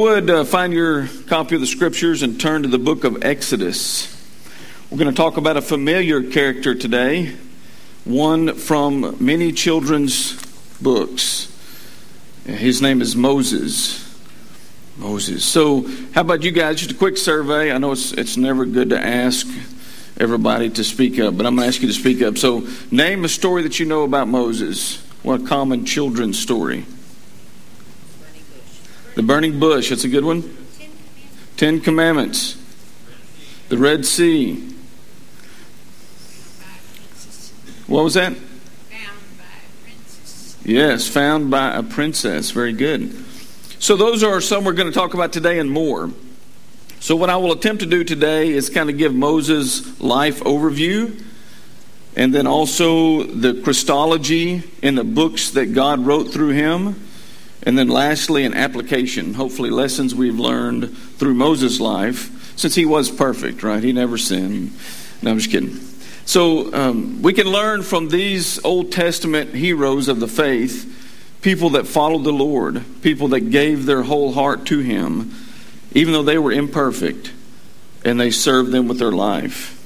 would uh, find your copy of the scriptures and turn to the book of Exodus. We're going to talk about a familiar character today, one from many children's books. His name is Moses. Moses. So, how about you guys? Just a quick survey. I know it's it's never good to ask everybody to speak up, but I'm going to ask you to speak up. So, name a story that you know about Moses. What common children's story. The burning bush, that's a good one. Ten Commandments. The Red Sea. What was that? Yes, found by a princess. Very good. So, those are some we're going to talk about today and more. So, what I will attempt to do today is kind of give Moses' life overview and then also the Christology in the books that God wrote through him and then lastly, an application, hopefully, lessons we've learned through Moses' life, since he was perfect, right? He never sinned. No, I'm just kidding. So um, we can learn from these Old Testament heroes of the faith, people that followed the Lord, people that gave their whole heart to Him, even though they were imperfect, and they served them with their life.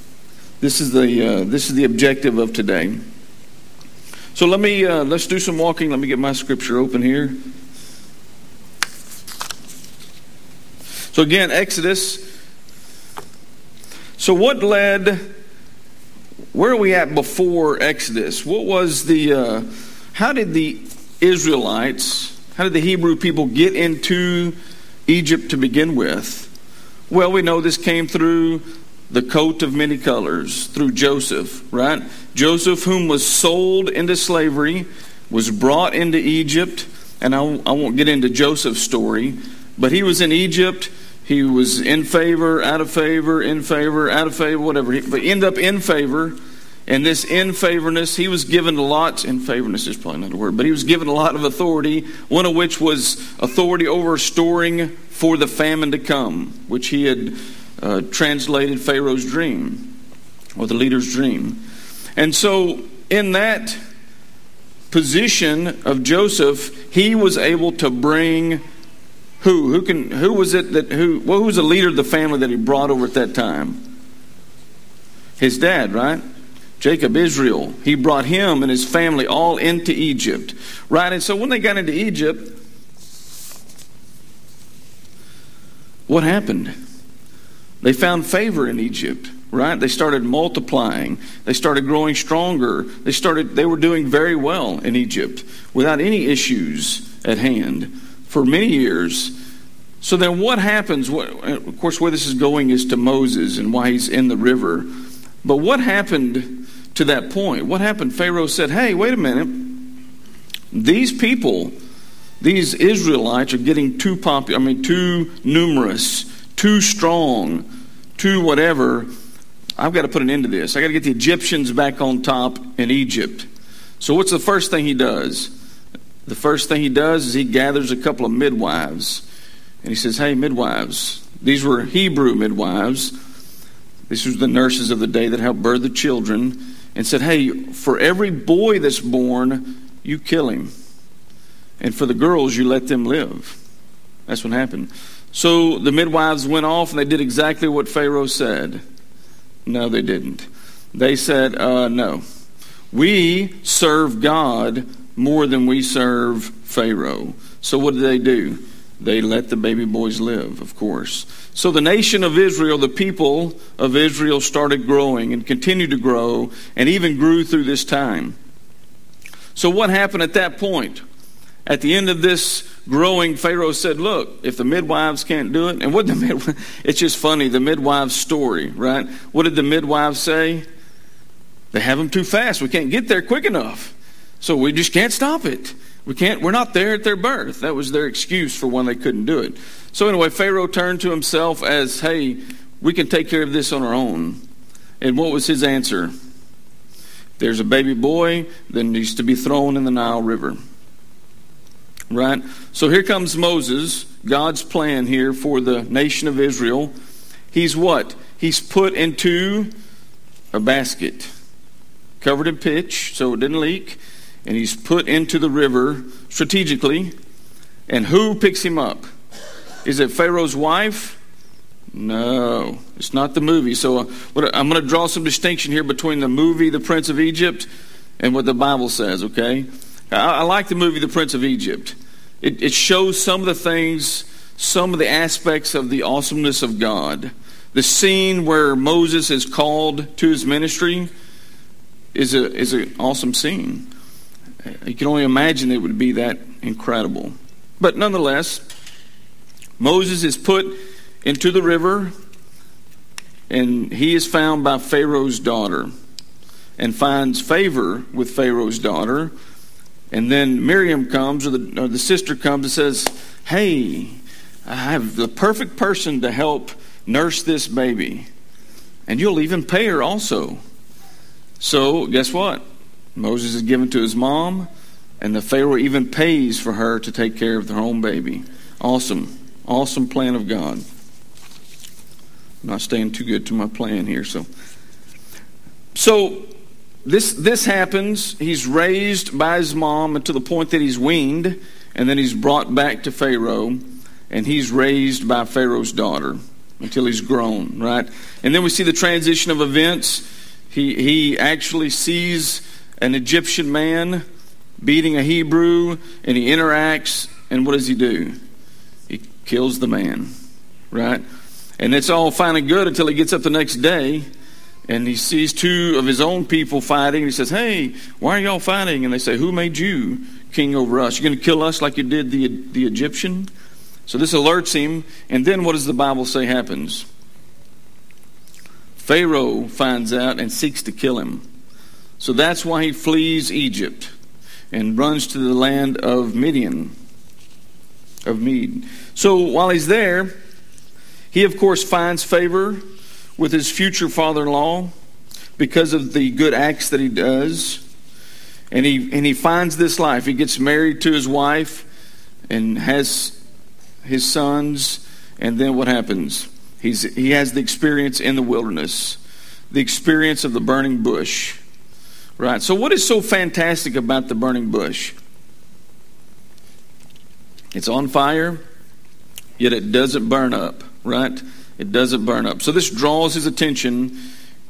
This is the uh, this is the objective of today. So let me uh, let's do some walking. Let me get my scripture open here. So again, Exodus. So what led? Where are we at before Exodus? What was the? Uh, how did the Israelites? How did the Hebrew people get into Egypt to begin with? Well, we know this came through the coat of many colors, through Joseph, right? Joseph, whom was sold into slavery, was brought into Egypt, and I, I won't get into Joseph's story, but he was in Egypt he was in favor, out of favor, in favor, out of favor, whatever. He, But end up in favor. And this in favorness, he was given a lot, in favorness is probably not a word, but he was given a lot of authority, one of which was authority over storing for the famine to come, which he had uh, translated Pharaoh's dream, or the leader's dream. And so, in that position of Joseph, he was able to bring who? Who can? Who was it that who? Well, who was the leader of the family that he brought over at that time? His dad, right? Jacob, Israel. He brought him and his family all into Egypt, right? And so when they got into Egypt, what happened? They found favor in Egypt, right? They started multiplying. They started growing stronger. They started. They were doing very well in Egypt without any issues at hand for many years. So then, what happens? Of course, where this is going is to Moses and why he's in the river. But what happened to that point? What happened? Pharaoh said, Hey, wait a minute. These people, these Israelites, are getting too popular, I mean, too numerous, too strong, too whatever. I've got to put an end to this. I've got to get the Egyptians back on top in Egypt. So, what's the first thing he does? The first thing he does is he gathers a couple of midwives. And he says, Hey, midwives. These were Hebrew midwives. These were the nurses of the day that helped birth the children. And said, Hey, for every boy that's born, you kill him. And for the girls, you let them live. That's what happened. So the midwives went off and they did exactly what Pharaoh said. No, they didn't. They said, uh, No. We serve God more than we serve Pharaoh. So what did they do? They let the baby boys live, of course. So the nation of Israel, the people of Israel started growing and continued to grow and even grew through this time. So what happened at that point? At the end of this growing, Pharaoh said, Look, if the midwives can't do it, and what the midwives, it's just funny, the midwives' story, right? What did the midwives say? They have them too fast. We can't get there quick enough. So we just can't stop it. We can't, we're not there at their birth. That was their excuse for when they couldn't do it. So anyway, Pharaoh turned to himself as, hey, we can take care of this on our own. And what was his answer? There's a baby boy that needs to be thrown in the Nile River. Right? So here comes Moses, God's plan here for the nation of Israel. He's what? He's put into a basket covered in pitch so it didn't leak and he's put into the river strategically. And who picks him up? Is it Pharaoh's wife? No, it's not the movie. So uh, I'm going to draw some distinction here between the movie The Prince of Egypt and what the Bible says, okay? I, like the movie The Prince of Egypt. It, it shows some of the things, some of the aspects of the awesomeness of God. The scene where Moses is called to his ministry is, a, is an awesome scene. You can only imagine it would be that incredible. But nonetheless, Moses is put into the river, and he is found by Pharaoh's daughter and finds favor with Pharaoh's daughter. And then Miriam comes, or the, or the sister comes and says, Hey, I have the perfect person to help nurse this baby. And you'll even pay her also. So, guess what? Moses is given to his mom, and the Pharaoh even pays for her to take care of their own baby. Awesome. Awesome plan of God. I'm not staying too good to my plan here, so. So this this happens. He's raised by his mom to the point that he's weaned, and then he's brought back to Pharaoh, and he's raised by Pharaoh's daughter until he's grown, right? And then we see the transition of events. He he actually sees an Egyptian man beating a Hebrew, and he interacts, and what does he do? He kills the man, right? And it's all fine and good until he gets up the next day and he sees two of his own people fighting. And he says, Hey, why are y'all fighting? And they say, Who made you king over us? You're going to kill us like you did the, the Egyptian? So this alerts him. And then what does the Bible say happens? Pharaoh finds out and seeks to kill him. So that's why he flees Egypt and runs to the land of Midian, of Med. So while he's there, he of course finds favor with his future father in law because of the good acts that he does. And he, and he finds this life. He gets married to his wife and has his sons. And then what happens? He's, he has the experience in the wilderness, the experience of the burning bush. Right? So, what is so fantastic about the burning bush? It's on fire yet it doesn't burn up, right? It doesn't burn up. So this draws his attention,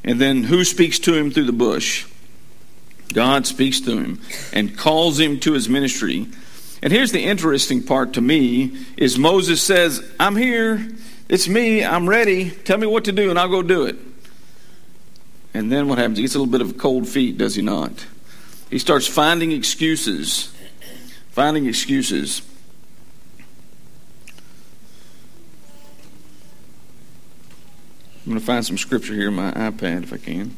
and then who speaks to him through the bush? God speaks to him and calls him to his ministry. And here's the interesting part to me is Moses says, "I'm here. It's me. I'm ready. Tell me what to do and I'll go do it." And then what happens? He gets a little bit of cold feet, does he not? He starts finding excuses. Finding excuses. I'm going to find some scripture here in my iPad if I can.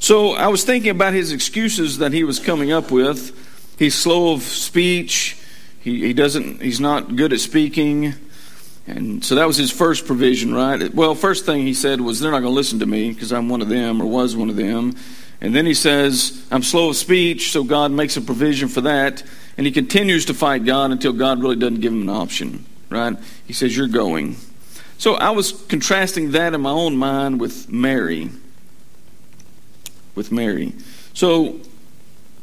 So I was thinking about his excuses that he was coming up with. He's slow of speech. He, he doesn't. He's not good at speaking. And so that was his first provision, right? Well, first thing he said was, they're not going to listen to me because I'm one of them or was one of them. And then he says, I'm slow of speech, so God makes a provision for that. And he continues to fight God until God really doesn't give him an option, right? He says, You're going. So I was contrasting that in my own mind with Mary. With Mary. So,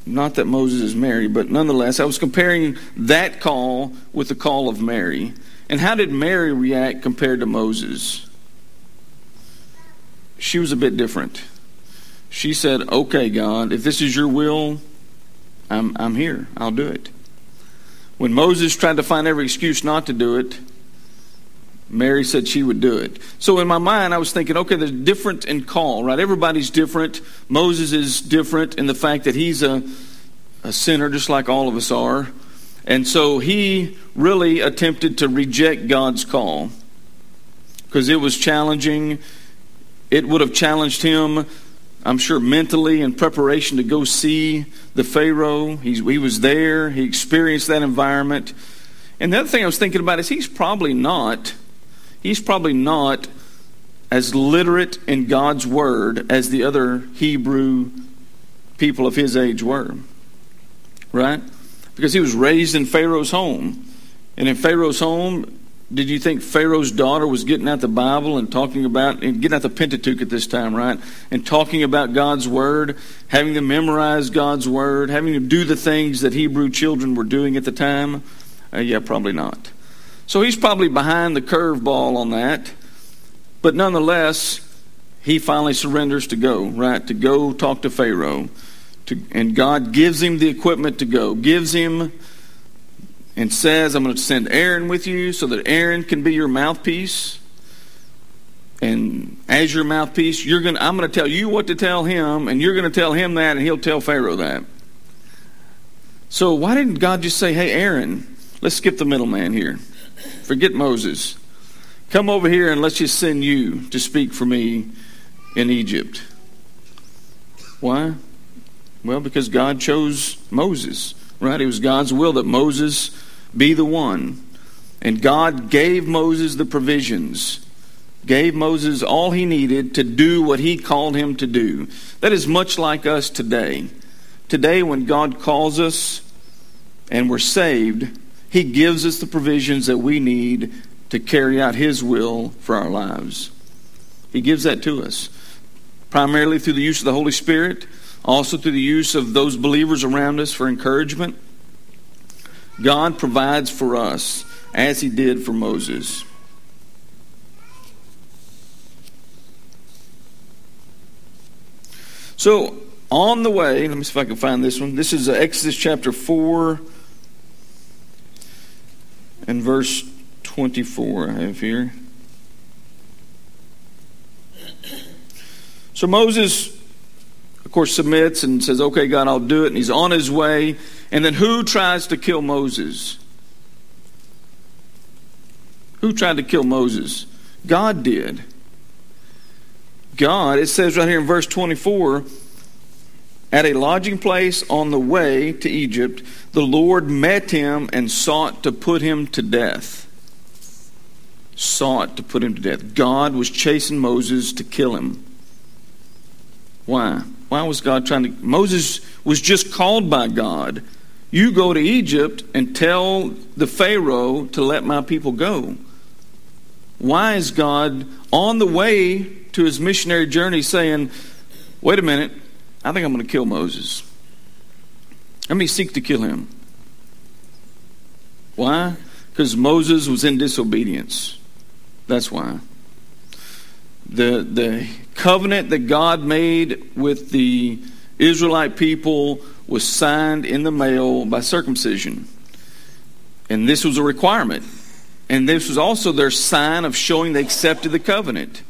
not that Moses is Mary, but nonetheless, I was comparing that call with the call of Mary. And how did Mary react compared to Moses? She was a bit different. She said, Okay, God, if this is your will, I'm, I'm here. I'll do it. When Moses tried to find every excuse not to do it, Mary said she would do it. So in my mind, I was thinking, okay, there's different in call, right? Everybody's different. Moses is different in the fact that he's a, a sinner, just like all of us are. And so he really attempted to reject God's call because it was challenging. It would have challenged him, I'm sure, mentally in preparation to go see the Pharaoh. He's, he was there, he experienced that environment. And the other thing I was thinking about is he's probably not he's probably not as literate in God's word as the other Hebrew people of his age were. Right? Because he was raised in Pharaoh's home. And in Pharaoh's home, did you think Pharaoh's daughter was getting out the Bible and talking about, and getting out the Pentateuch at this time, right? And talking about God's Word, having them memorize God's Word, having them do the things that Hebrew children were doing at the time? Uh, yeah, probably not. So he's probably behind the curveball on that. But nonetheless, he finally surrenders to go, right? To go talk to Pharaoh. To, and God gives him the equipment to go, gives him and says, I'm going to send Aaron with you so that Aaron can be your mouthpiece. And as your mouthpiece, you're going to, I'm going to tell you what to tell him, and you're going to tell him that, and he'll tell Pharaoh that. So why didn't God just say, hey, Aaron, let's skip the middleman here. Forget Moses. Come over here and let's just send you to speak for me in Egypt. Why? Well, because God chose Moses, right? It was God's will that Moses be the one. And God gave Moses the provisions, gave Moses all he needed to do what he called him to do. That is much like us today. Today, when God calls us, and we're saved, He gives us the provisions that we need to carry out His will for our lives. He gives that to us, primarily through the use of the Holy Spirit, also through the use of those believers around us for encouragement. God provides for us as He did for Moses. So, on the way, let me see if I can find this one. This is uh, Exodus chapter 4 and verse 24 I have here. So Moses, course, submits and says, Okay, God, I'll do it. And he's on his way. And then who tries to kill Moses? Who tried to kill Moses? God did. God, it says right here in verse 24, at a lodging place on the way to Egypt, the Lord met him and sought to put him to death. Sought to put him to death. God was chasing Moses to kill him. Why? Why was God trying to? Moses was just called by God. You go to Egypt and tell the Pharaoh to let my people go. Why is God on the way to his missionary journey saying, wait a minute, I think I'm going to kill Moses. Let me seek to kill him. Why? Because Moses was in disobedience. That's why. The, the covenant that God made with the Israelite people was signed in the mail by circumcision. And this was a requirement. And this was also their sign of showing they accepted the covenant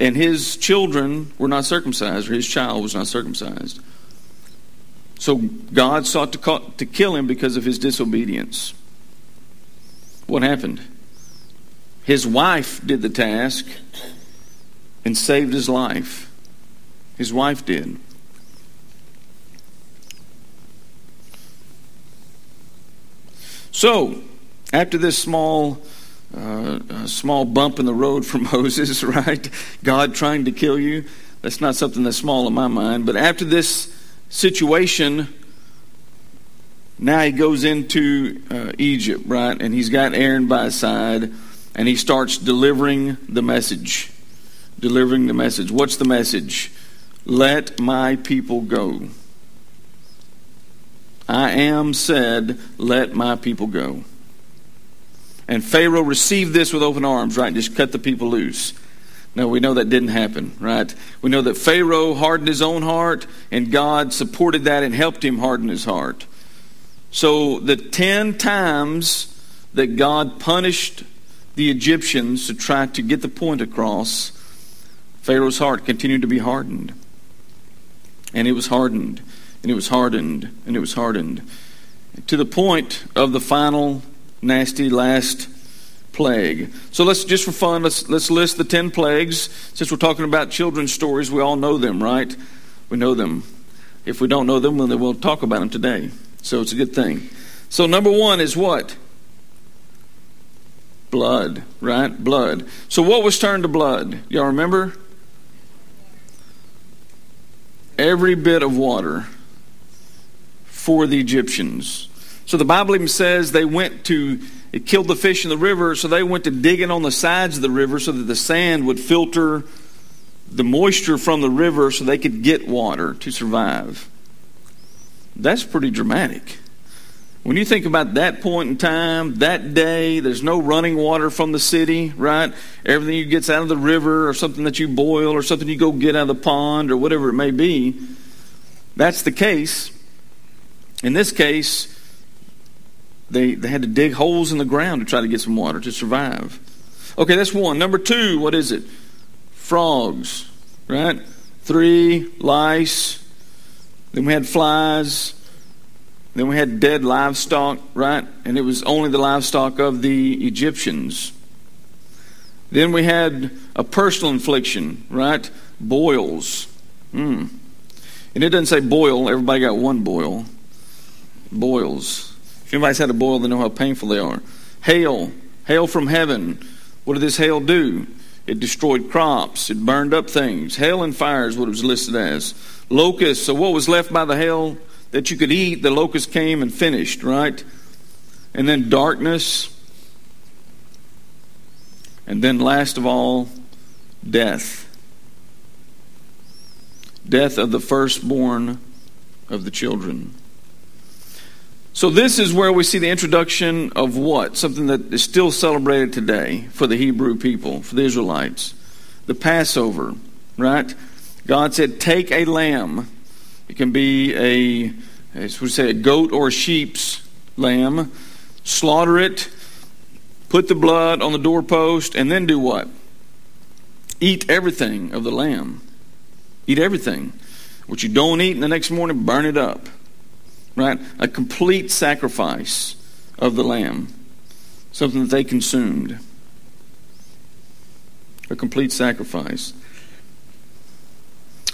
and his children were not circumcised, or his child was not circumcised. So God sought to, to kill him because of his disobedience. What happened? His wife did the task and saved his life. His wife did. So, after this small uh, small bump in the road for Moses, right? God trying to kill you. That's not something that's small in my mind. But after this situation, now he goes into uh, Egypt, right? And he's got Aaron by his side, and he starts delivering the message. Delivering the message. What's the message? Let my people go. I am said, let my people go. And Pharaoh received this with open arms, right? Just cut the people loose. No, we know that didn't happen, right? We know that Pharaoh hardened his own heart, and God supported that and helped him harden his heart. So the ten times that God punished the Egyptians to try to get the point across, Pharaoh's heart continued to be hardened. And it was hardened, and it was hardened, and it was hardened. To the point of the final nasty last plague. So let's just for fun, let's let's list the 10 plagues. Since we're talking about children's stories, we all know them, right? We know them. If we don't know them, then we'll talk about them today. So it's a good thing. So number 1 is what? Blood, right? Blood. So what was turned to blood? Y'all remember? Every bit of water for the Egyptians. So the Bible even says they went to, it killed the fish in the river, so they went to digging on the sides of the river so that the sand would filter the moisture from the river so they could get water to survive. That's pretty dramatic. When you think about that point in time, that day, there's no running water from the city, right? Everything you gets out of the river or something that you boil or something you go get out of the pond or whatever it may be. That's the case. In this case, they, they had to dig holes in the ground to try to get some water to survive. Okay, that's one. Number two, what is it? Frogs, right? Three, lice. Then we had flies. Then we had dead livestock, right? And it was only the livestock of the Egyptians. Then we had a personal infliction, right? Boils. Hmm. And it doesn't say boil, everybody got one boil. Boils. If anybody's had a boil, they know how painful they are. Hail. Hail from heaven. What did this hail do? It destroyed crops. It burned up things. Hail and fire is what it was listed as. Locusts. So what was left by the hail? That you could eat, the locust came and finished, right? And then darkness. And then, last of all, death. Death of the firstborn of the children. So, this is where we see the introduction of what? Something that is still celebrated today for the Hebrew people, for the Israelites. The Passover, right? God said, Take a lamb it can be a, as we say, a goat or a sheep's lamb. Slaughter it, put the blood on the doorpost, and then do what? Eat everything of the lamb. Eat everything. What you don't eat in the next morning, burn it up. Right? A complete sacrifice of the lamb. Something that they consumed. A complete sacrifice.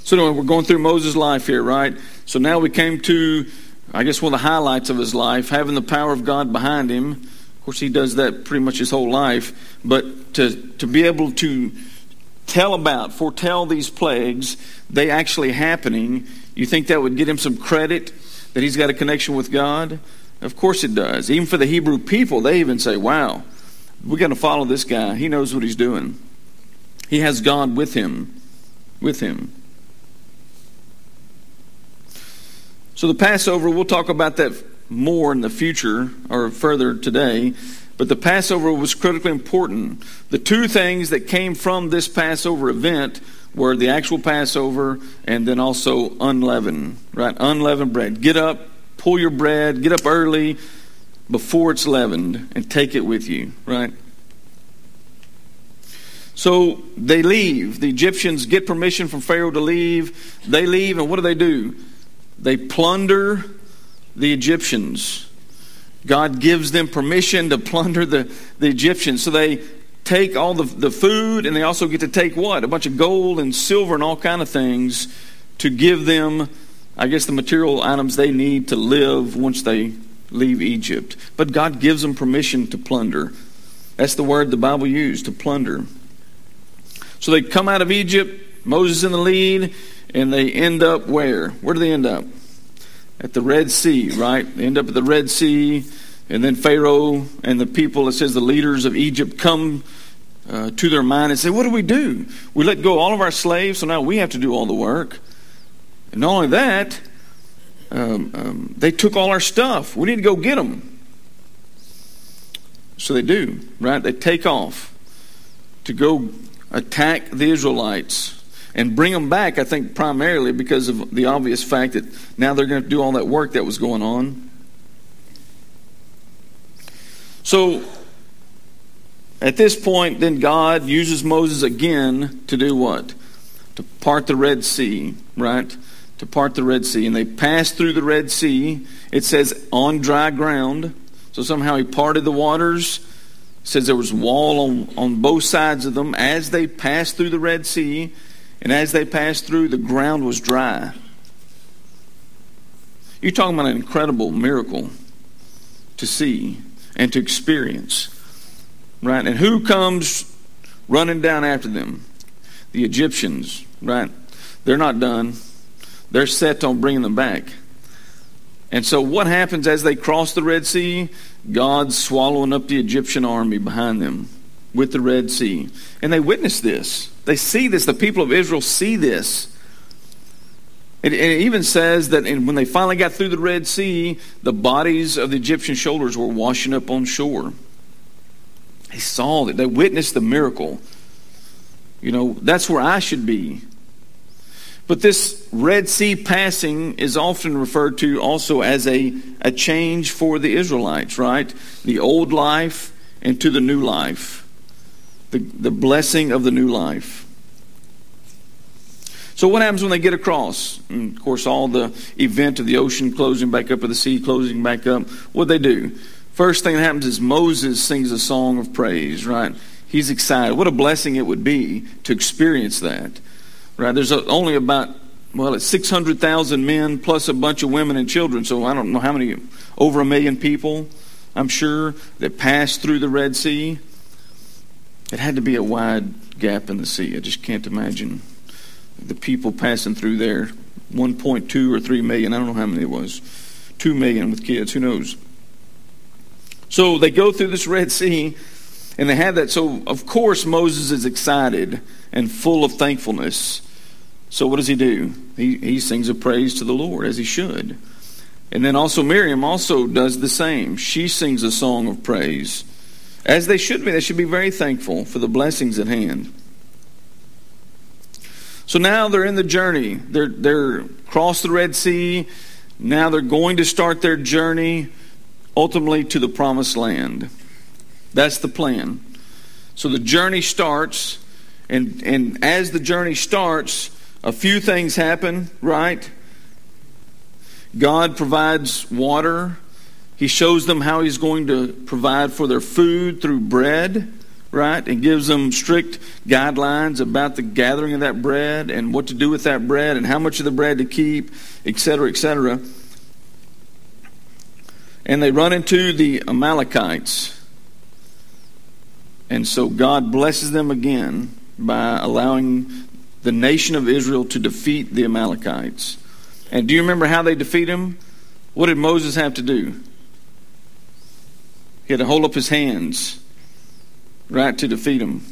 So anyway, we're going through Moses' life here, right? So now we came to, I guess, one of the highlights of his life, having the power of God behind him. Of course, he does that pretty much his whole life. But to, to be able to tell about, foretell these plagues, they actually happening, you think that would get him some credit that he's got a connection with God? Of course it does. Even for the Hebrew people, they even say, wow, we're going to follow this guy. He knows what he's doing. He has God with him. With him. So the Passover, we'll talk about that more in the future or further today. But the Passover was critically important. The two things that came from this Passover event were the actual Passover and then also unleavened, right? Unleavened bread. Get up, pull your bread, get up early before it's leavened and take it with you, right? So they leave. The Egyptians get permission from Pharaoh to leave. They leave, and what do they do? They plunder the Egyptians. God gives them permission to plunder the, the Egyptians. So they take all the, the food and they also get to take what? A bunch of gold and silver and all kind of things to give them, I guess, the material items they need to live once they leave Egypt. But God gives them permission to plunder. That's the word the Bible used, to plunder. So they come out of Egypt, Moses in the lead, and they end up where? Where do they end up? At the Red Sea, right? They end up at the Red Sea, and then Pharaoh and the people, it says the leaders of Egypt come uh, to their mind and say, What do we do? We let go all of our slaves, so now we have to do all the work. And not only that, um, um, they took all our stuff. We need to go get them. So they do, right? They take off to go attack the Israelites and bring them back, I think, primarily because of the obvious fact that now they're going to do all that work that was going on. So, at this point, then God uses Moses again to do what? To part the Red Sea, right? To part the Red Sea. And they passed through the Red Sea. It says on dry ground. So somehow he parted the waters. It says there was wall on, on both sides of them as they passed through the Red Sea. And as they passed through, the ground was dry. You're talking about an incredible miracle to see and to experience. Right? And who comes running down after them? The Egyptians, right? They're not done. They're set on bringing them back. And so, what happens as they cross the Red Sea? God's swallowing up the Egyptian army behind them with the Red Sea. And they witness this. They see this. The people of Israel see this. It, it even says that when they finally got through the Red Sea, the bodies of the Egyptian soldiers were washing up on shore. They saw it, they witnessed the miracle. You know, that's where I should be. But this Red Sea passing is often referred to also as a, a change for the Israelites, right? The old life into the new life, the, the blessing of the new life. So, what happens when they get across? And of course, all the event of the ocean closing back up, or the sea closing back up. What they do? First thing that happens is Moses sings a song of praise, right? He's excited. What a blessing it would be to experience that, right? There's only about, well, it's 600,000 men plus a bunch of women and children, so I don't know how many, over a million people, I'm sure, that passed through the Red Sea. It had to be a wide gap in the sea. I just can't imagine the people passing through there 1.2 or 3 million. I don't know how many it was. 2 million with kids. Who knows? So they go through this Red Sea and they have that. So, of course, Moses is excited and full of thankfulness. So, what does he do? He, he sings a praise to the Lord as he should. And then also, Miriam also does the same. She sings a song of praise. As they should be. They should be very thankful for the blessings at hand. So now they're in the journey. They're, they're across the Red Sea. Now they're going to start their journey ultimately to the promised land. That's the plan. So the journey starts, and, and as the journey starts, a few things happen, right? God provides water. He shows them how He's going to provide for their food through bread right? And gives them strict guidelines about the gathering of that bread and what to do with that bread and how much of the bread to keep, etc., etc. And they run into the Amalekites. And so God blesses them again by allowing the nation of Israel to defeat the Amalekites. And do you remember how they defeat them? What did Moses have to do? He had to hold up his hands right, to defeat him.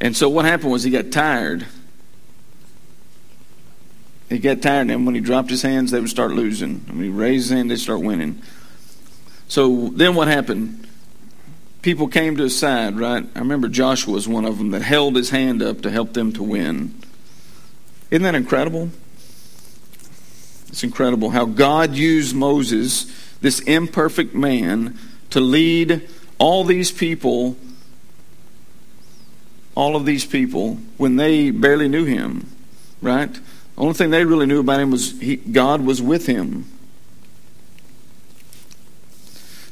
And so what happened was he got tired. He got tired, and when he dropped his hands, they would start losing. When he raised his hand, they'd start winning. So then what happened? People came to his side, right? I remember Joshua was one of them that held his hand up to help them to win. Isn't that incredible? It's incredible how God used Moses, this imperfect man, to lead all these people all of these people when they barely knew him, right? The only thing they really knew about him was he, God was with him.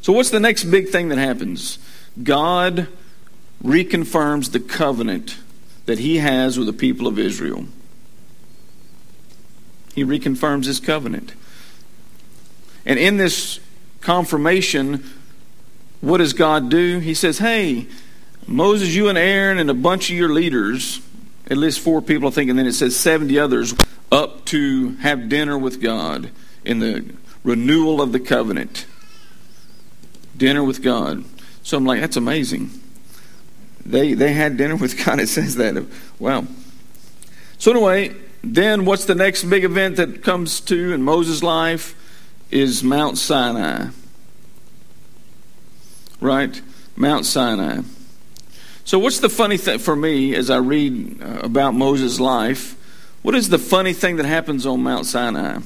So, what's the next big thing that happens? God reconfirms the covenant that he has with the people of Israel. He reconfirms his covenant. And in this confirmation, what does God do? He says, Hey, Moses, you and Aaron, and a bunch of your leaders, at least four people, I think, and then it says 70 others, up to have dinner with God in the renewal of the covenant. Dinner with God. So I'm like, that's amazing. They, they had dinner with God. It says that. Wow. So, anyway, then what's the next big event that comes to in Moses' life? Is Mount Sinai. Right? Mount Sinai. So, what's the funny thing for me as I read uh, about Moses' life? What is the funny thing that happens on Mount Sinai?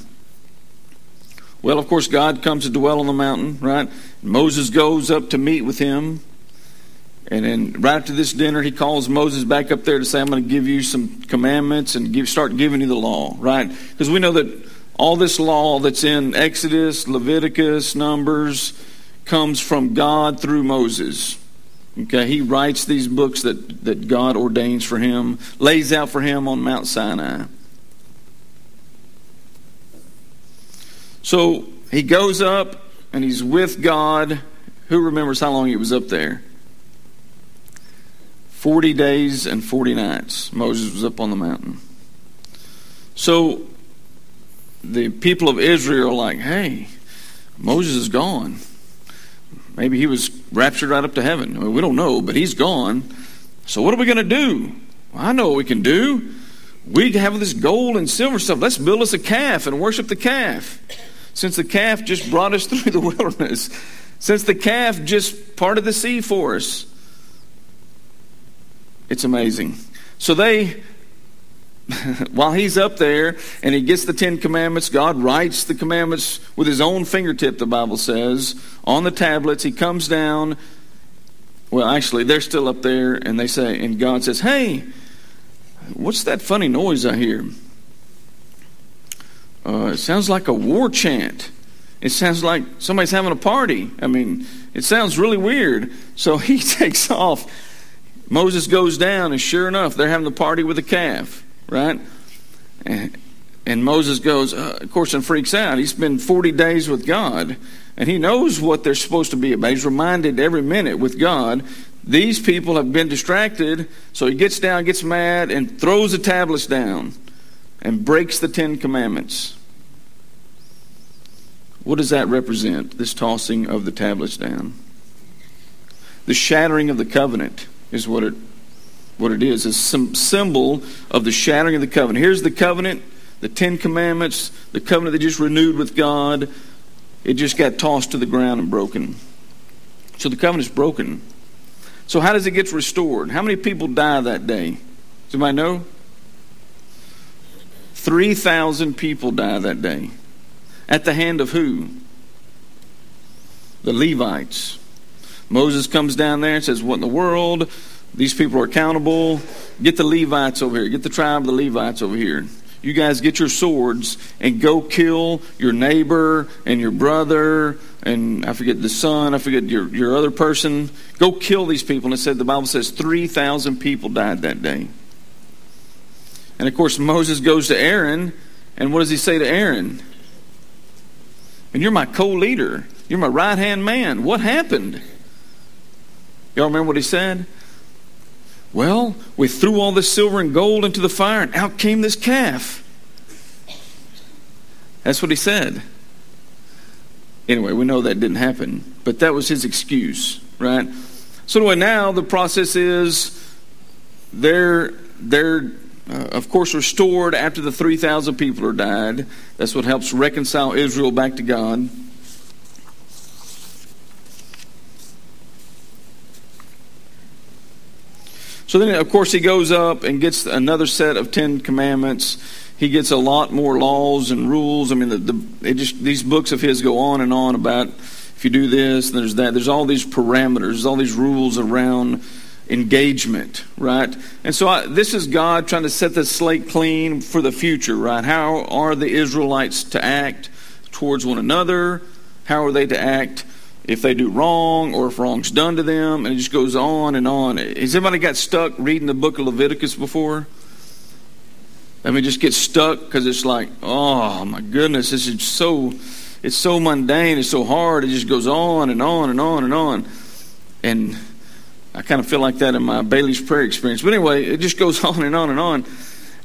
Well, of course, God comes to dwell on the mountain, right? Moses goes up to meet with him. And then right after this dinner, he calls Moses back up there to say, I'm going to give you some commandments and give, start giving you the law, right? Because we know that all this law that's in Exodus, Leviticus, Numbers comes from God through Moses. Okay, he writes these books that, that God ordains for him, lays out for him on Mount Sinai. So he goes up and he's with God. Who remembers how long he was up there? 40 days and 40 nights. Moses was up on the mountain. So the people of Israel are like, hey, Moses is gone. Maybe he was raptured right up to heaven. I mean, we don't know, but he's gone. So what are we going to do? Well, I know what we can do. we have this gold and silver stuff. Let's build us a calf and worship the calf. Since the calf just brought us through the wilderness, since the calf just parted the sea for us. It's amazing. So they, while he's up there and he gets the Ten Commandments, God writes the commandments with his own fingertip, the Bible says, on the tablets. He comes down. Well, actually, they're still up there, and they say, and God says, Hey, What's that funny noise I hear? Uh, it sounds like a war chant. It sounds like somebody's having a party. I mean, it sounds really weird. So he takes off. Moses goes down, and sure enough, they're having the party with the calf, right? And, Moses goes, uh, of course, and freaks out. He's been 40 days with God, and he knows what they're supposed to be about. He's reminded every minute with God these people have been distracted, so he gets down, gets mad, and throws the tablets down and breaks the Ten Commandments. What does that represent, this tossing of the tablets down? The shattering of the covenant is what it, what it is. It's some symbol of the shattering of the covenant. Here's the covenant, the Ten Commandments, the covenant they just renewed with God. It just got tossed to the ground and broken. So the covenant's broken. So, how does it get restored? How many people die that day? Does anybody know? 3,000 people die that day. At the hand of who? The Levites. Moses comes down there and says, What in the world? These people are accountable. Get the Levites over here. Get the tribe of the Levites over here you guys get your swords and go kill your neighbor and your brother and I forget the son, I forget your, your other person. Go kill these people. And it said the Bible says 3,000 people died that day. And of course, Moses goes to Aaron, and what does he say to Aaron? And you're my co leader. You're my right hand man. What happened? Y'all remember what he said? Well, we threw all this silver and gold into the fire, and out came this calf. That's what he said. Anyway, we know that didn't happen, but that was his excuse, right? So anyway, now the process is they're they're uh, of course restored after the 3,000 people are died. That's what helps reconcile Israel back to God. So then, of course, he goes up and gets another set of Ten Commandments. He gets a lot more laws and rules. I mean, the, the, just these books of his go on and on about if you do this, there's that. There's all these parameters, there's all these rules around engagement, right? And so I, this is God trying to set the slate clean for the future, right? How are the Israelites to act towards one another? How are they to act if they do wrong or if wrong's done to them, and it just goes on and on. Has anybody got stuck reading the book of Leviticus before? I mean, just get stuck because it's like, oh my goodness, this is so, it's so mundane, it's so hard. It just goes on and on and on and on, and I kind of feel like that in my Bailey's prayer experience. But anyway, it just goes on and on and on,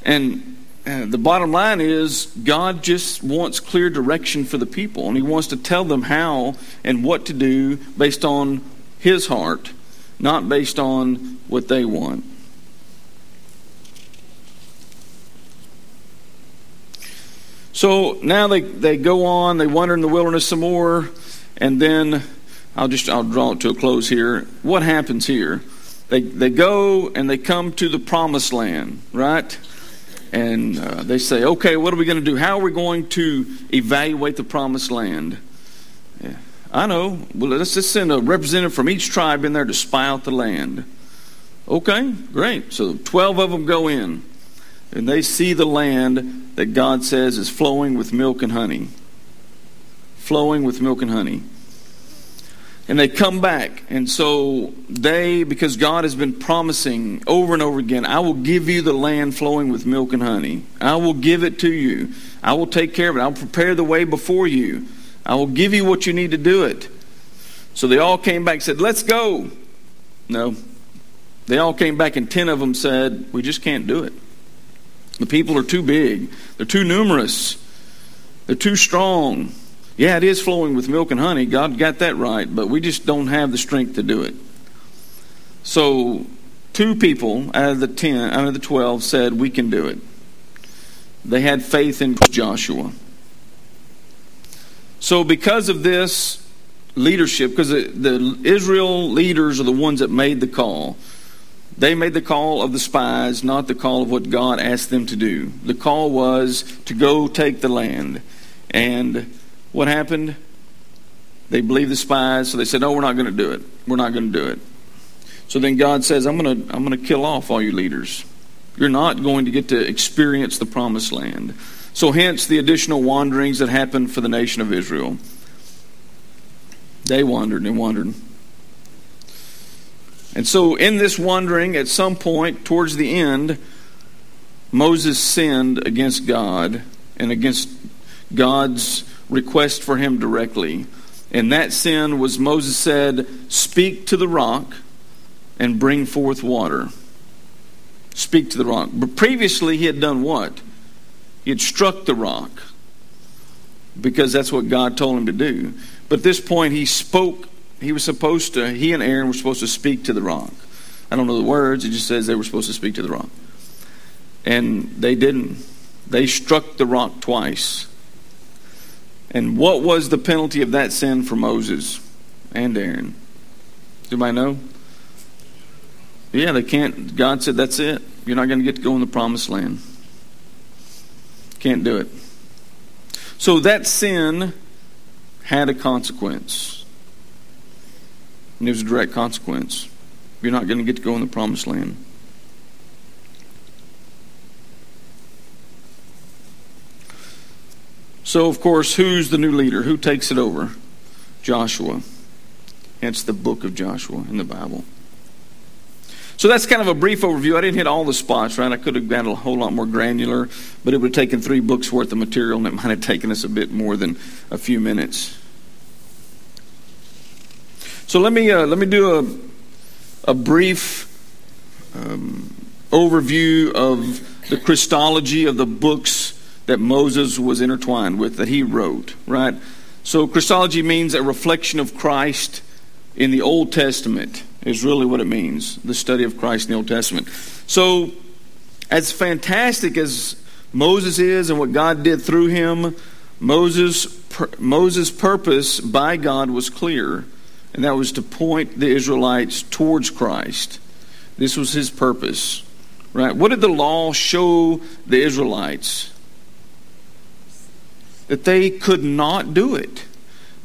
and Uh, the bottom line is God just wants clear direction for the people, and He wants to tell them how and what to do based on His heart, not based on what they want. So now they, they go on, they wander in the wilderness some more, and then I'll just I'll draw it to a close here. What happens here? They they go and they come to the promised land, right? And uh, they say, okay, what are we going to do? How are we going to evaluate the promised land? Yeah. I know. Well, let's just send a representative from each tribe in there to spy out the land. Okay, great. So 12 of them go in, and they see the land that God says is flowing with milk and honey. Flowing with milk and honey and they come back. And so they, because God has been promising over and over again, I will give you the land flowing with milk and honey. I will give it to you. I will take care of it. I'll prepare the way before you. I will give you what you need to do it. So they all came back and said, Let's go. No. They all came back, and 10 of them said, We just can't do it. The people are too big, they're too numerous, they're too strong. Yeah, it is flowing with milk and honey. God got that right, but we just don't have the strength to do it. So, two people out of the 10, out of the 12 said, We can do it. They had faith in Joshua. So, because of this leadership, because the, the Israel leaders are the ones that made the call, they made the call of the spies, not the call of what God asked them to do. The call was to go take the land. And what happened? They believed the spies, so they said, No, we're not going to do it. We're not going to do it. So then God says, I'm going to, I'm going to kill off all you leaders. You're not going to get to experience the promised land. So, hence the additional wanderings that happened for the nation of Israel. They wandered and wandered. And so, in this wandering, at some point towards the end, Moses sinned against God and against God's request for him directly. And that sin was Moses said, Speak to the rock and bring forth water. Speak to the rock. But previously, he had done what? He had struck the rock because that's what God told him to do. But at this point, he spoke. He was supposed to, he and Aaron were supposed to speak to the rock. I don't know the words, it just says they were supposed to speak to the rock. And they didn't. They struck the rock twice. And what was the penalty of that sin for Moses and Aaron? Do anybody know? Yeah, they can't. God said, that's it. You're not going to get to go in the promised land. Can't do it. So that sin had a consequence. And it was a direct consequence. You're not going to get to go in the promised land. So, of course, who's the new leader? Who takes it over? Joshua. It's the book of Joshua in the Bible. So that's kind of a brief overview. I didn't hit all the spots, right? I could have got a whole lot more granular, but it would have taken three books worth of material, and it might have taken us a bit more than a few minutes. So let me uh, let me do a a brief um, overview of the Christology of the books that Moses was intertwined with, that he wrote, right? So, Christology means a reflection of Christ in the Old Testament, is really what it means the study of Christ in the Old Testament. So, as fantastic as Moses is and what God did through him, Moses' Moses' purpose by God was clear, and that was to point the Israelites towards Christ. This was his purpose. Right? What did the law show the Israelites? That they could not do it.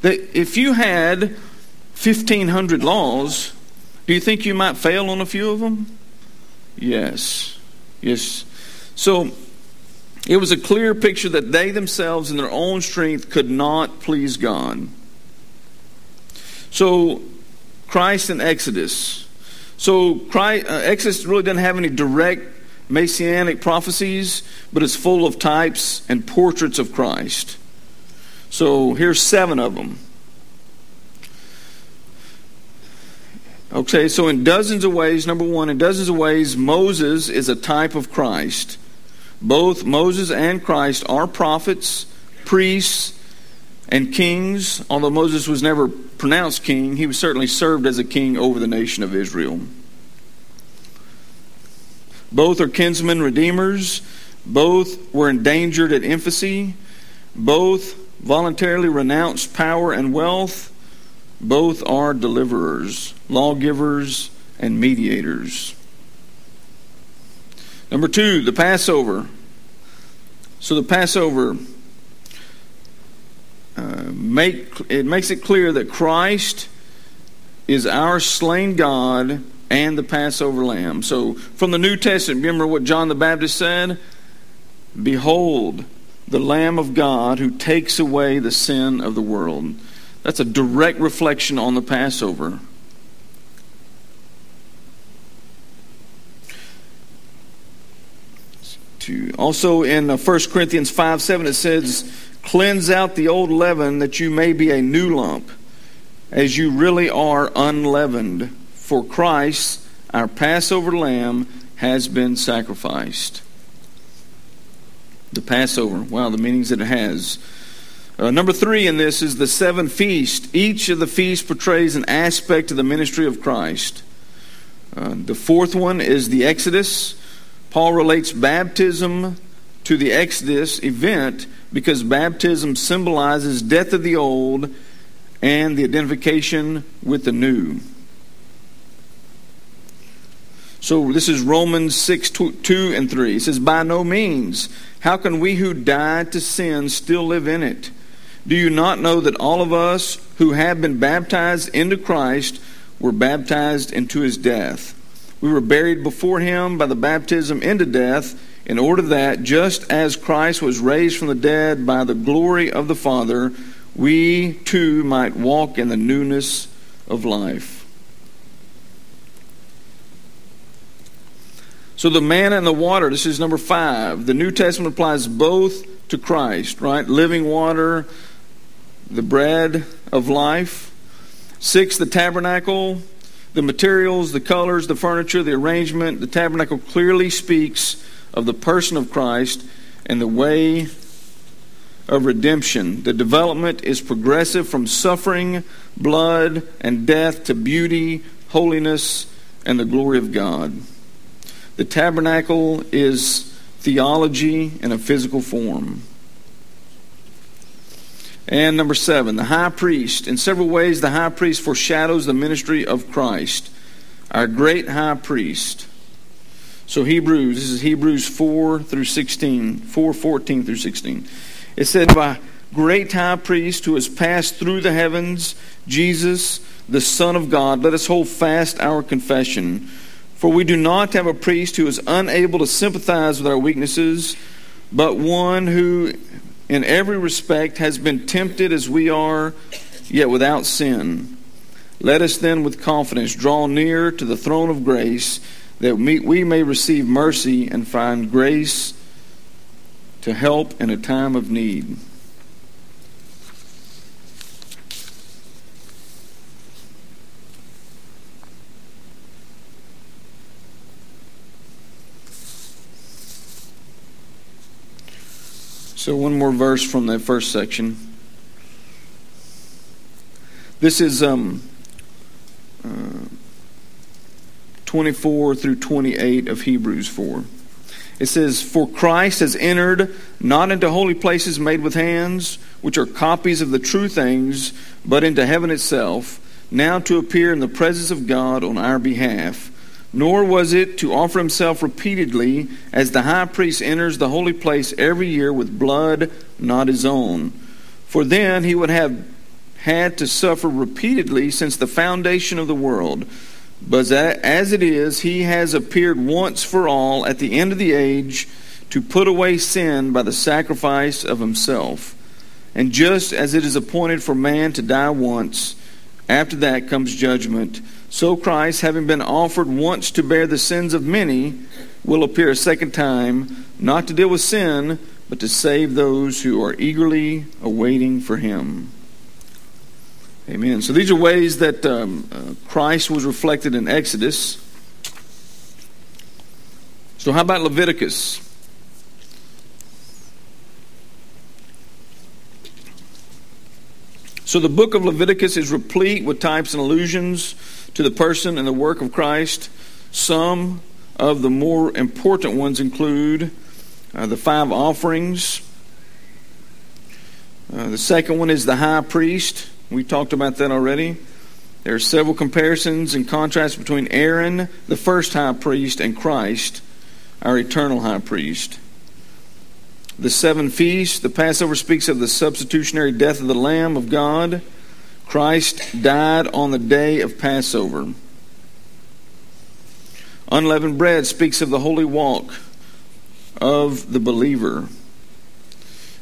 That if you had 1,500 laws, do you think you might fail on a few of them? Yes. Yes. So it was a clear picture that they themselves, in their own strength, could not please God. So Christ and Exodus. So Christ, uh, Exodus really doesn't have any direct messianic prophecies, but it's full of types and portraits of Christ. So here's seven of them. Okay, so in dozens of ways, number one, in dozens of ways, Moses is a type of Christ. Both Moses and Christ are prophets, priests, and kings. Although Moses was never pronounced king, he was certainly served as a king over the nation of Israel. Both are kinsmen redeemers. Both were endangered at infancy. Both voluntarily renounced power and wealth. Both are deliverers, lawgivers, and mediators. Number two, the Passover. So the Passover uh, make it makes it clear that Christ is our slain God and the Passover lamb. So from the New Testament, remember what John the Baptist said? Behold, the Lamb of God who takes away the sin of the world. That's a direct reflection on the Passover. Also in 1 uh, Corinthians 5 7, it says, Cleanse out the old leaven that you may be a new lump, as you really are unleavened. For Christ, our Passover lamb, has been sacrificed. The Passover. Wow, the meanings that it has. Uh, number three in this is the seven feasts. Each of the feasts portrays an aspect of the ministry of Christ. Uh, the fourth one is the Exodus. Paul relates baptism to the Exodus event because baptism symbolizes death of the old and the identification with the new. So this is Romans 6 2 and 3. It says, By no means. How can we who died to sin still live in it? Do you not know that all of us who have been baptized into Christ were baptized into his death? We were buried before him by the baptism into death, in order that, just as Christ was raised from the dead by the glory of the Father, we too might walk in the newness of life. So the manna and the water, this is number five. The New Testament applies both to Christ, right? Living water, the bread of life. Six, the tabernacle, the materials, the colors, the furniture, the arrangement. The tabernacle clearly speaks of the person of Christ and the way of redemption. The development is progressive from suffering, blood, and death to beauty, holiness, and the glory of God. The tabernacle is theology in a physical form. And number seven, the high priest. In several ways, the high priest foreshadows the ministry of Christ, our great high priest. So Hebrews, this is Hebrews 4 through 16, 4, 14 through 16. It said, By great high priest who has passed through the heavens, Jesus, the Son of God, let us hold fast our confession. For we do not have a priest who is unable to sympathize with our weaknesses, but one who, in every respect, has been tempted as we are, yet without sin. Let us then, with confidence, draw near to the throne of grace, that we may receive mercy and find grace to help in a time of need. So, one more verse from that first section. This is um, uh, 24 through 28 of Hebrews 4. It says, For Christ has entered not into holy places made with hands, which are copies of the true things, but into heaven itself, now to appear in the presence of God on our behalf nor was it to offer himself repeatedly as the high priest enters the holy place every year with blood not his own. For then he would have had to suffer repeatedly since the foundation of the world. But as it is, he has appeared once for all at the end of the age to put away sin by the sacrifice of himself. And just as it is appointed for man to die once, after that comes judgment. So Christ, having been offered once to bear the sins of many, will appear a second time, not to deal with sin, but to save those who are eagerly awaiting for him. Amen. So these are ways that um, uh, Christ was reflected in Exodus. So, how about Leviticus? So, the book of Leviticus is replete with types and allusions to the person and the work of Christ. Some of the more important ones include uh, the five offerings. Uh, the second one is the high priest. We talked about that already. There are several comparisons and contrasts between Aaron, the first high priest, and Christ, our eternal high priest. The seven feasts, the Passover speaks of the substitutionary death of the Lamb of God. Christ died on the day of Passover. Unleavened bread speaks of the holy walk of the believer.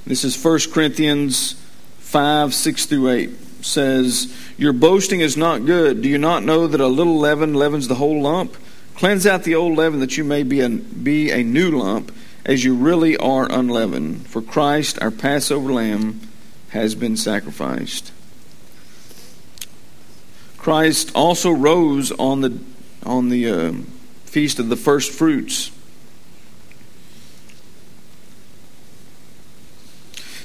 This is 1 Corinthians 5 6 through 8 says, Your boasting is not good. Do you not know that a little leaven leavens the whole lump? Cleanse out the old leaven that you may be a, be a new lump, as you really are unleavened. For Christ, our Passover lamb, has been sacrificed. Christ also rose on the on the uh, feast of the first fruits.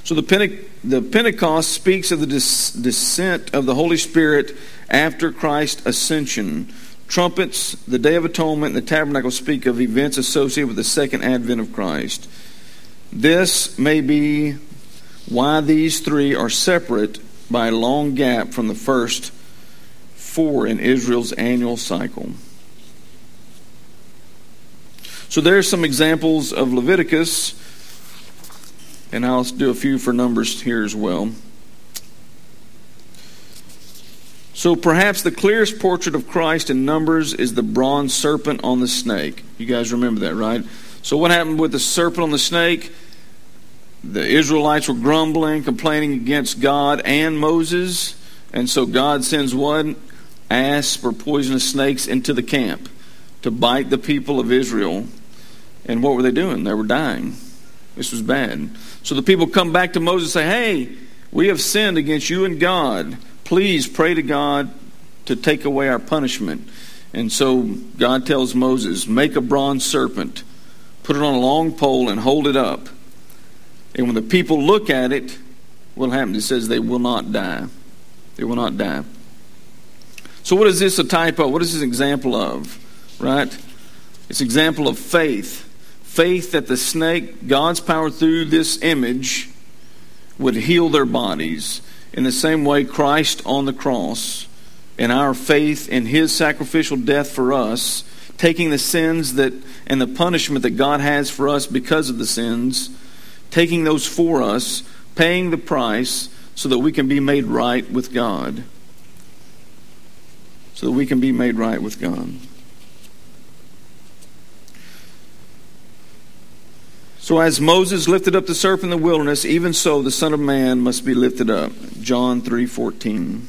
So the, Pente- the Pentecost speaks of the descent of the Holy Spirit after Christ's ascension. Trumpets, the Day of Atonement, and the tabernacle speak of events associated with the second advent of Christ. This may be why these three are separate by a long gap from the first four in Israel's annual cycle. So there's some examples of Leviticus, and I'll do a few for Numbers here as well. So perhaps the clearest portrait of Christ in Numbers is the bronze serpent on the snake. You guys remember that, right? So what happened with the serpent on the snake? The Israelites were grumbling, complaining against God and Moses, and so God sends what? Asps or poisonous snakes into the camp to bite the people of Israel. And what were they doing? They were dying. This was bad. So the people come back to Moses and say, Hey, we have sinned against you and God. Please pray to God to take away our punishment. And so God tells Moses, Make a bronze serpent, put it on a long pole, and hold it up. And when the people look at it, what happens? It says they will not die. They will not die. So, what is this a type of? What is this an example of? Right? It's example of faith. Faith that the snake, God's power through this image, would heal their bodies in the same way, Christ on the cross and our faith in his sacrificial death for us, taking the sins that and the punishment that God has for us because of the sins, taking those for us, paying the price so that we can be made right with God. So that we can be made right with God. So as Moses lifted up the serpent in the wilderness, even so the Son of Man must be lifted up. John 3:14.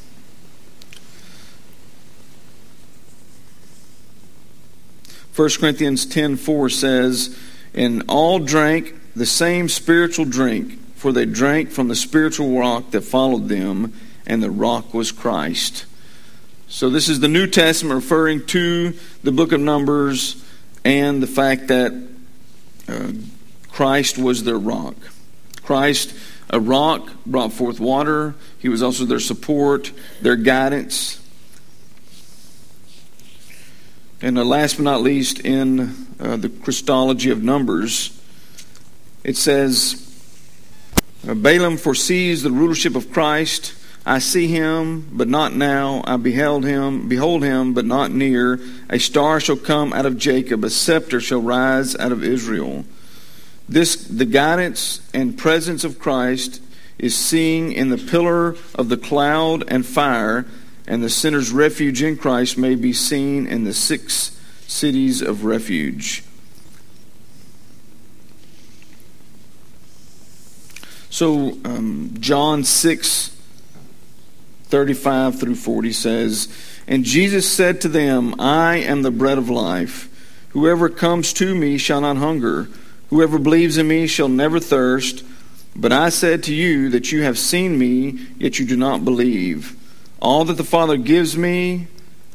First Corinthians 10:4 says, "And all drank the same spiritual drink, for they drank from the spiritual rock that followed them, and the rock was Christ." So this is the New Testament referring to the book of Numbers and the fact that uh, Christ was their rock. Christ, a rock, brought forth water. He was also their support, their guidance. And uh, last but not least, in uh, the Christology of Numbers, it says, Balaam foresees the rulership of Christ. I see him, but not now. I beheld him, behold him, but not near. A star shall come out of Jacob, a scepter shall rise out of Israel. This, the guidance and presence of Christ is seen in the pillar of the cloud and fire, and the sinner's refuge in Christ may be seen in the six cities of refuge. So, um, John 6, 35 through 40 says, And Jesus said to them, I am the bread of life. Whoever comes to me shall not hunger. Whoever believes in me shall never thirst. But I said to you that you have seen me, yet you do not believe. All that the Father gives me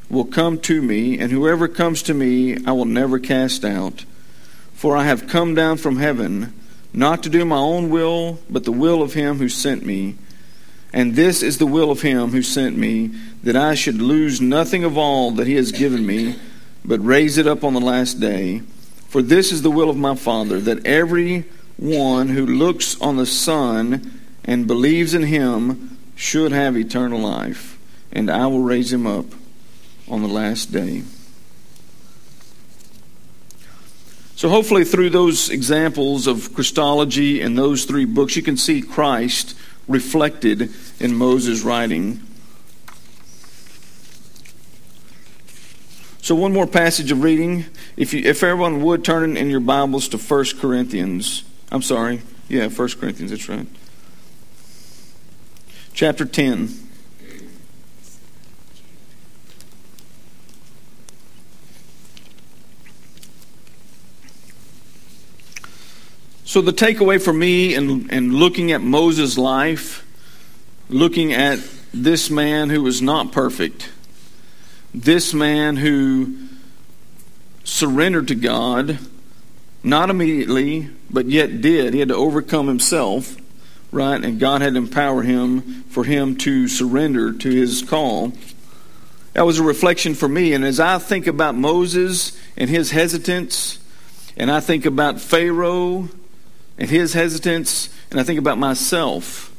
will come to me, and whoever comes to me I will never cast out. For I have come down from heaven, not to do my own will, but the will of him who sent me. And this is the will of him who sent me, that I should lose nothing of all that he has given me, but raise it up on the last day. For this is the will of my Father, that every one who looks on the Son and believes in him should have eternal life, and I will raise him up on the last day. So, hopefully, through those examples of Christology and those three books, you can see Christ reflected in Moses' writing. So, one more passage of reading. If, you, if everyone would turn in your Bibles to 1 Corinthians. I'm sorry. Yeah, 1 Corinthians, that's right. Chapter 10. So, the takeaway for me in, in looking at Moses' life, looking at this man who was not perfect, this man who surrendered to God, not immediately, but yet did. He had to overcome himself, right? And God had to empower him for him to surrender to his call. That was a reflection for me. And as I think about Moses and his hesitance, and I think about Pharaoh and his hesitance, and I think about myself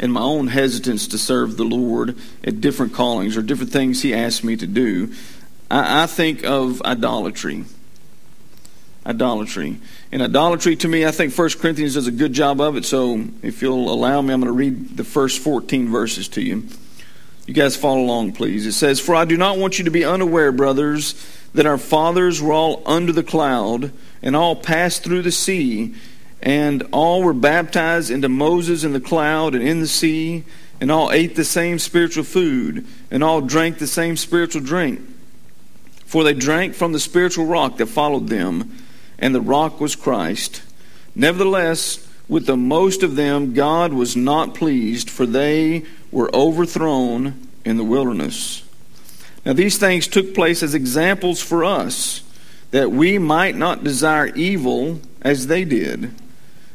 and my own hesitance to serve the Lord at different callings or different things he asks me to do, I, I think of idolatry. Idolatry. And idolatry, to me, I think 1 Corinthians does a good job of it. So if you'll allow me, I'm going to read the first 14 verses to you. You guys follow along, please. It says, For I do not want you to be unaware, brothers, that our fathers were all under the cloud, and all passed through the sea, and all were baptized into Moses in the cloud and in the sea, and all ate the same spiritual food, and all drank the same spiritual drink. For they drank from the spiritual rock that followed them, and the rock was Christ. Nevertheless, with the most of them, God was not pleased, for they were overthrown in the wilderness. Now, these things took place as examples for us, that we might not desire evil as they did.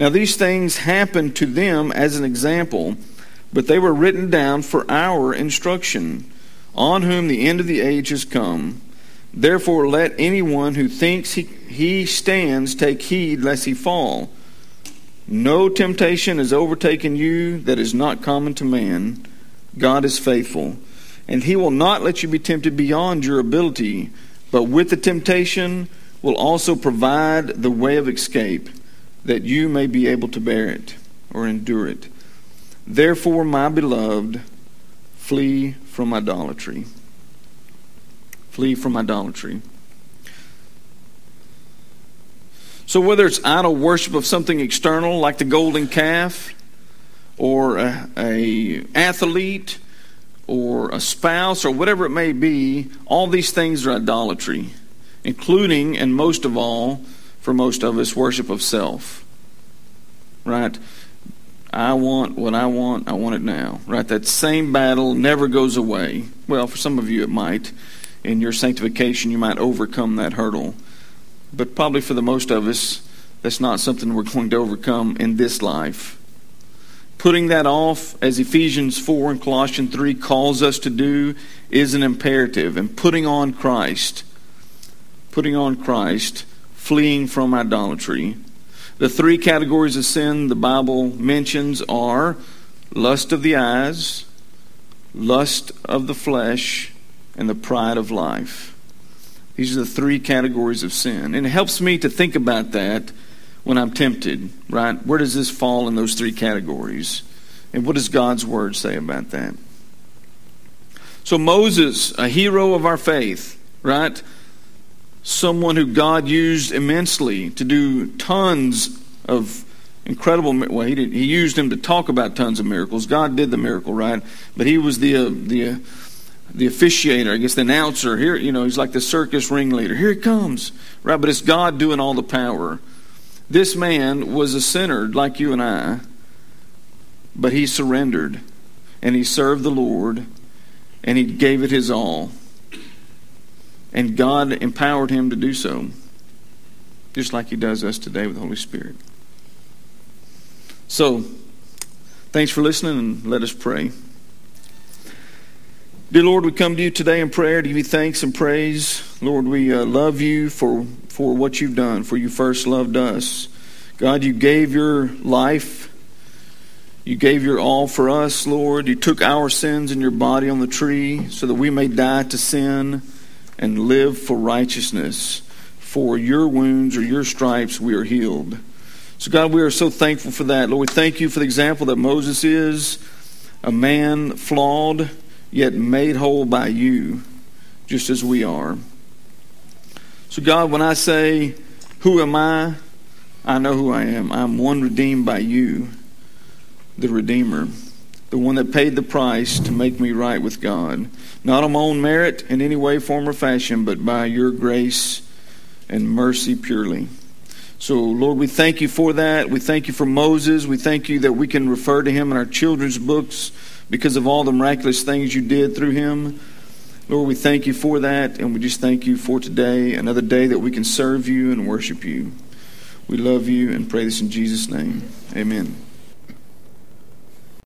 Now, these things happened to them as an example, but they were written down for our instruction, on whom the end of the age has come. Therefore, let anyone who thinks he, he stands take heed lest he fall. No temptation has overtaken you that is not common to man. God is faithful, and He will not let you be tempted beyond your ability, but with the temptation will also provide the way of escape, that you may be able to bear it or endure it. Therefore, my beloved, flee from idolatry. Flee from idolatry. So, whether it's idol worship of something external like the golden calf, or a, a athlete or a spouse or whatever it may be, all these things are idolatry, including and most of all, for most of us, worship of self. Right? I want what I want, I want it now. Right? That same battle never goes away. Well, for some of you it might. In your sanctification, you might overcome that hurdle. But probably for the most of us, that's not something we're going to overcome in this life. Putting that off, as Ephesians 4 and Colossians 3 calls us to do, is an imperative. And putting on Christ, putting on Christ, fleeing from idolatry. The three categories of sin the Bible mentions are lust of the eyes, lust of the flesh, and the pride of life. These are the three categories of sin. And it helps me to think about that when I'm tempted, right? Where does this fall in those three categories? And what does God's word say about that? So, Moses, a hero of our faith, right? Someone who God used immensely to do tons of incredible well he, did, he used him to talk about tons of miracles. God did the miracle right? But he was the uh, the uh, the officiator i guess the announcer. Here you know he's like the circus ringleader. Here he comes. Right but it's god doing all the power. This man was a sinner like you and I, but he surrendered and he served the Lord and he gave it his all. And God empowered him to do so, just like he does us today with the Holy Spirit. So, thanks for listening and let us pray. Dear Lord, we come to you today in prayer to give you thanks and praise. Lord, we uh, love you for, for what you've done, for you first loved us. God, you gave your life. You gave your all for us, Lord. You took our sins in your body on the tree so that we may die to sin and live for righteousness. For your wounds or your stripes, we are healed. So, God, we are so thankful for that. Lord, we thank you for the example that Moses is a man flawed yet made whole by you, just as we are. So, God, when I say, Who am I? I know who I am. I'm one redeemed by you, the Redeemer, the one that paid the price to make me right with God. Not on my own merit in any way, form, or fashion, but by your grace and mercy purely. So, Lord, we thank you for that. We thank you for Moses. We thank you that we can refer to him in our children's books because of all the miraculous things you did through him. Lord, we thank you for that, and we just thank you for today, another day that we can serve you and worship you. We love you and pray this in Jesus' name. Amen.